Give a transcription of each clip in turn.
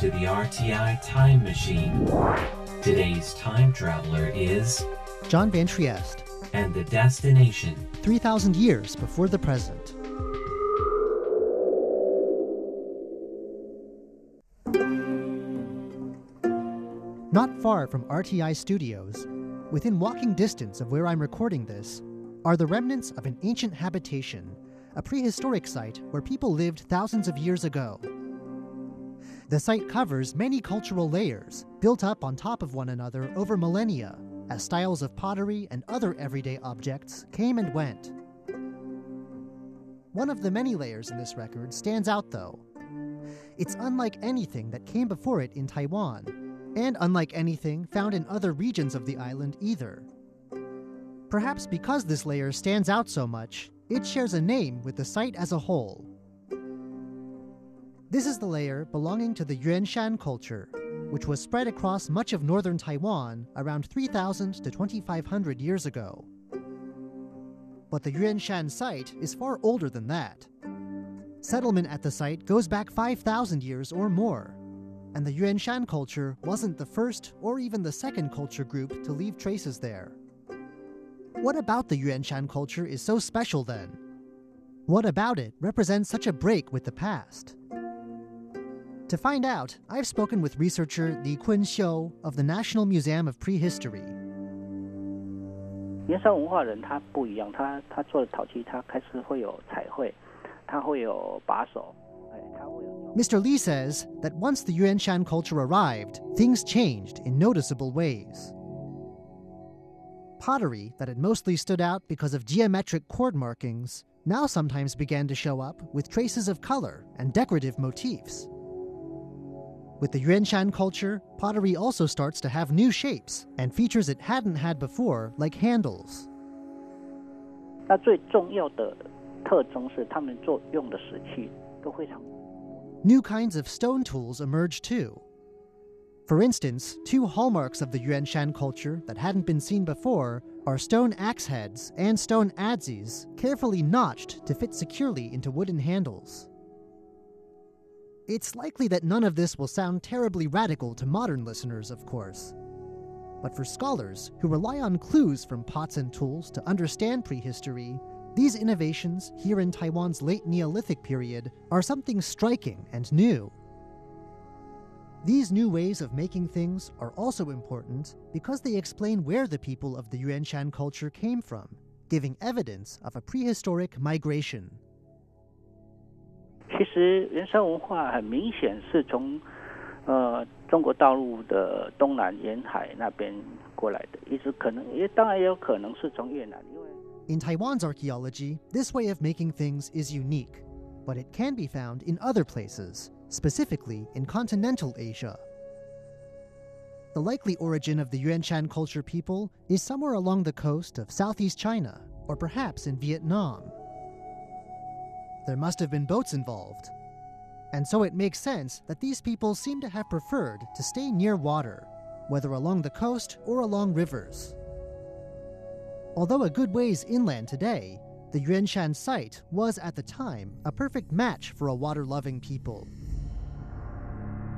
to the RTI Time Machine. Today's time traveler is, John Van Trieste, and the destination 3,000 years before the present. Not far from RTI studios, within walking distance of where I'm recording this, are the remnants of an ancient habitation, a prehistoric site where people lived thousands of years ago. The site covers many cultural layers built up on top of one another over millennia as styles of pottery and other everyday objects came and went. One of the many layers in this record stands out, though. It's unlike anything that came before it in Taiwan, and unlike anything found in other regions of the island either. Perhaps because this layer stands out so much, it shares a name with the site as a whole. This is the layer belonging to the Yuanshan culture, which was spread across much of northern Taiwan around 3,000 to 2,500 years ago. But the Yuanshan site is far older than that. Settlement at the site goes back 5,000 years or more, and the Yuanshan culture wasn't the first or even the second culture group to leave traces there. What about the Yuanshan culture is so special then? What about it represents such a break with the past? To find out, I've spoken with researcher Li Kun Xiu of the National Museum of Prehistory. 岩山文化人他不一样，他他做的陶器，他开始会有彩绘，他会有把手，哎，他会有。 Mr. Li says that once the Yuanshan culture arrived, things changed in noticeable ways. Pottery that had mostly stood out because of geometric chord markings now sometimes began to show up with traces of color and decorative motifs. With the Yuanshan culture, pottery also starts to have new shapes and features it hadn't had before, like handles. 那最重要的特征是，他们做用的石器都非常 New kinds of stone tools emerged too. For instance, two hallmarks of the Yuanshan culture that hadn't been seen before are stone axe heads and stone adzes, carefully notched to fit securely into wooden handles. It's likely that none of this will sound terribly radical to modern listeners, of course. But for scholars who rely on clues from pots and tools to understand prehistory, these innovations here in Taiwan's late Neolithic period are something striking and new. These new ways of making things are also important because they explain where the people of the Yuanshan culture came from, giving evidence of a prehistoric migration. 其实原山文化很明显是从呃中国大陆的东南沿海那边过来的，一直可能也当然也有可能是从越南，因为 In Taiwan's archaeology, this way of making things is unique, but it can be found in other places, specifically in continental Asia. The likely origin of the Yuanshan culture people is somewhere along the coast of southeast China, or perhaps in Vietnam. There must have been boats involved, and so it makes sense that these people seem to have preferred to stay near water, whether along the coast or along rivers. Although a good ways inland today, the Yuanshan site was at the time a perfect match for a water loving people.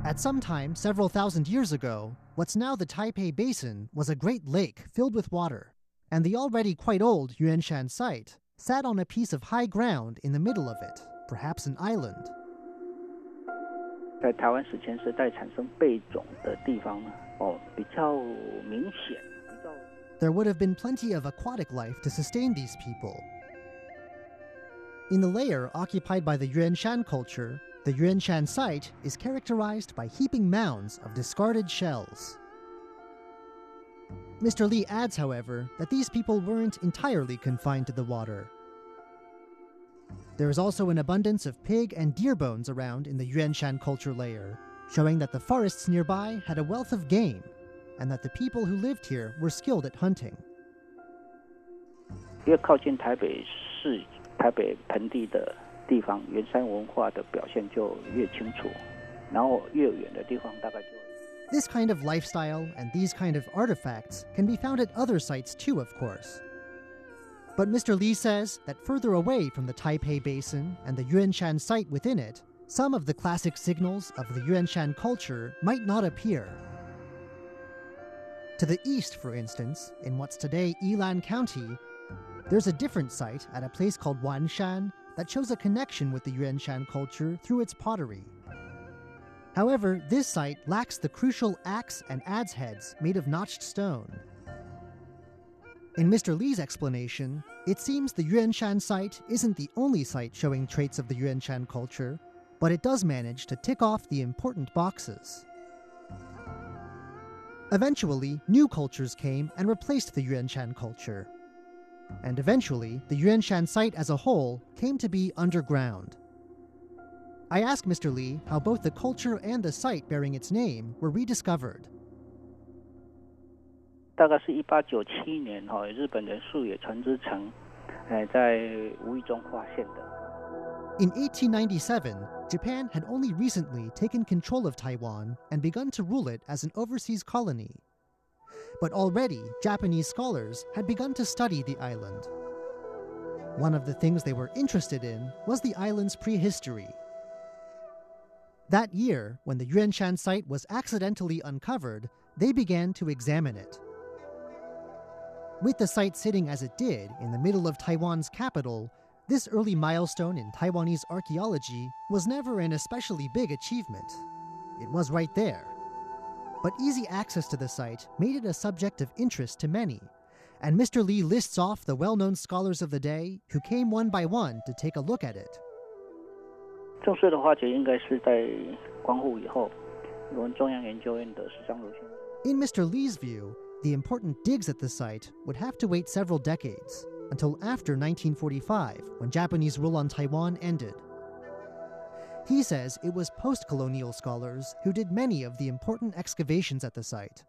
At some time, several thousand years ago, what's now the Taipei Basin was a great lake filled with water, and the already quite old Yuanshan site sat on a piece of high ground in the middle of it, perhaps an island. 在台湾史前时代产生贝种的地方呢，哦，比较明显，比较 there would have been plenty of aquatic life to sustain these people. In the layer occupied by the Yuanshan culture, the Yuanshan site is characterized by heaping mounds of discarded shells. Mr. Li adds, however, that these people weren't entirely confined to the water. There is also an abundance of pig and deer bones around in the Yuanshan culture layer, showing that the forests nearby had a wealth of game and that the people who lived here were skilled at hunting. 越靠近台北市、台北盆地的地方，原山文化的表现就越清楚，然后越远的地方大概就。 This kind of lifestyle and these kind of artifacts can be found at other sites too, of course. But Mr. Lee says that further away from the Taipei Basin and the Yuanshan site within it, some of the classic signals of the Yuanshan culture might not appear. To the east, for instance, in what's today Yilan County, there's a different site at a place called Wanshan that shows a connection with the Yuanshan culture through its pottery. However, this site lacks the crucial axe and adze heads made of notched stone. In Mr. Li's explanation, it seems the Yuanshan site isn't the only site showing traits of the Yuanshan culture, but it does manage to tick off the important boxes. Eventually, new cultures came and replaced the Yuanshan culture. And eventually, the Yuanshan site as a whole came to be underground. I asked Mr. Li how both the culture and the site bearing its name were rediscovered. 大概是一八九七年哈，日本人素野船之城，哎，在无意中发现的。In 1897, Japan had only recently taken control of Taiwan and begun to rule it as an overseas colony. But already, Japanese scholars had begun to study the island. One of the things they were interested in was the island's prehistory. That year, when the Yuanshan site was accidentally uncovered, they began to examine it. With the site sitting as it did in the middle of Taiwan's capital, this early milestone in Taiwanese archaeology was never an especially big achievement. It was right there. But easy access to the site made it a subject of interest to many, and Mr. Lee lists off the well known scholars of the day who came one by one to take a look at it. 正式的发掘应该是在光复以后，我们中央研究院的石章如先生。In Mr. Li's view, the important digs at the site would have to wait several decades, until after 1945, when Japanese rule on Taiwan ended. He says it was post colonial scholars who did many of the important excavations at the site.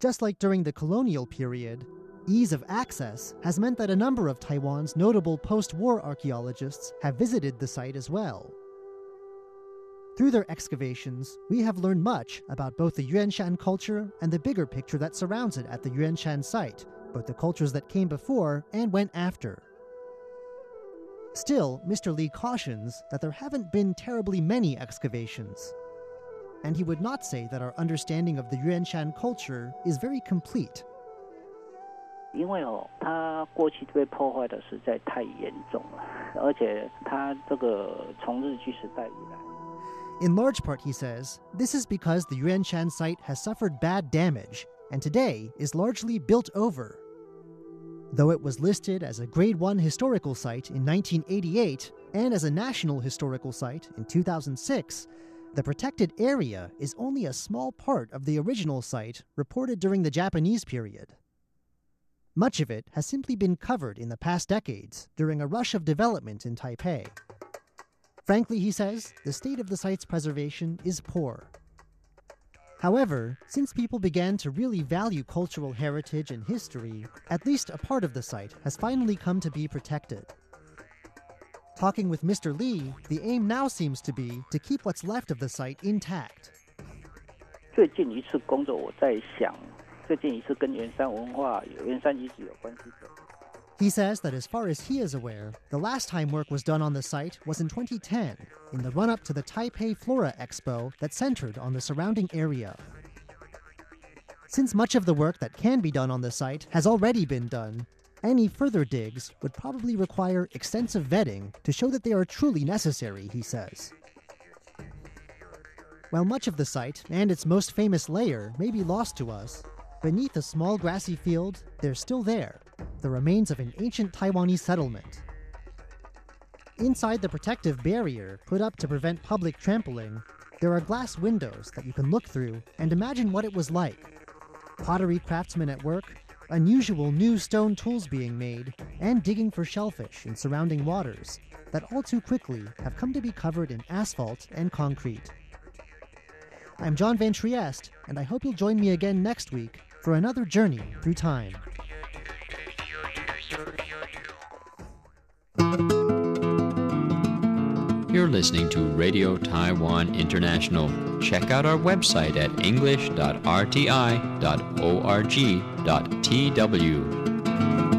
Just like during the colonial period, ease of access has meant that a number of Taiwan's notable post war archaeologists have visited the site as well. Through their excavations, we have learned much about both the Yuanshan culture and the bigger picture that surrounds it at the Yuanshan site, both the cultures that came before and went after. Still, Mr. Li cautions that there haven't been terribly many excavations. And he would not say that our understanding of the Yuanshan culture is very complete. 因为哦，它过去被破坏的实在太严重了，而且它这个从日据时代以来。In large part, he says, this is because the Yuanshan site has suffered bad damage and today is largely built over. Though it was listed as a Grade 1 historical site in 1988 and as a National Historical Site in 2006, the protected area is only a small part of the original site reported during the Japanese period. Much of it has simply been covered in the past decades during a rush of development in Taipei. Frankly, he says, the state of the site's preservation is poor. However, since people began to really value cultural heritage and history, at least a part of the site has finally come to be protected. Talking with Mr. Li, the aim now seems to be to keep what's left of the site intact. 最近一次工作，我在想， 最近一次跟圆山文化、圆山遗址有关系的。he says that as far as he is aware, the last time work was done on the site was in 2010, in the run up to the Taipei Flora Expo that centered on the surrounding area. Since much of the work that can be done on the site has already been done, any further digs would probably require extensive vetting to show that they are truly necessary, he says. While much of the site and its most famous layer may be lost to us, beneath a small grassy field, they're still there, the remains of an ancient Taiwanese settlement. Inside the protective barrier put up to prevent public trampling, there are glass windows that you can look through and imagine what it was like. Pottery craftsmen at work, unusual new stone tools being made, and digging for shellfish in surrounding waters that all too quickly have come to be covered in asphalt and concrete. I'm John Van Trieste, and I hope you'll join me again next week for another journey through time. You're listening to Radio Taiwan International. Check out our website at english.rti.org.tw.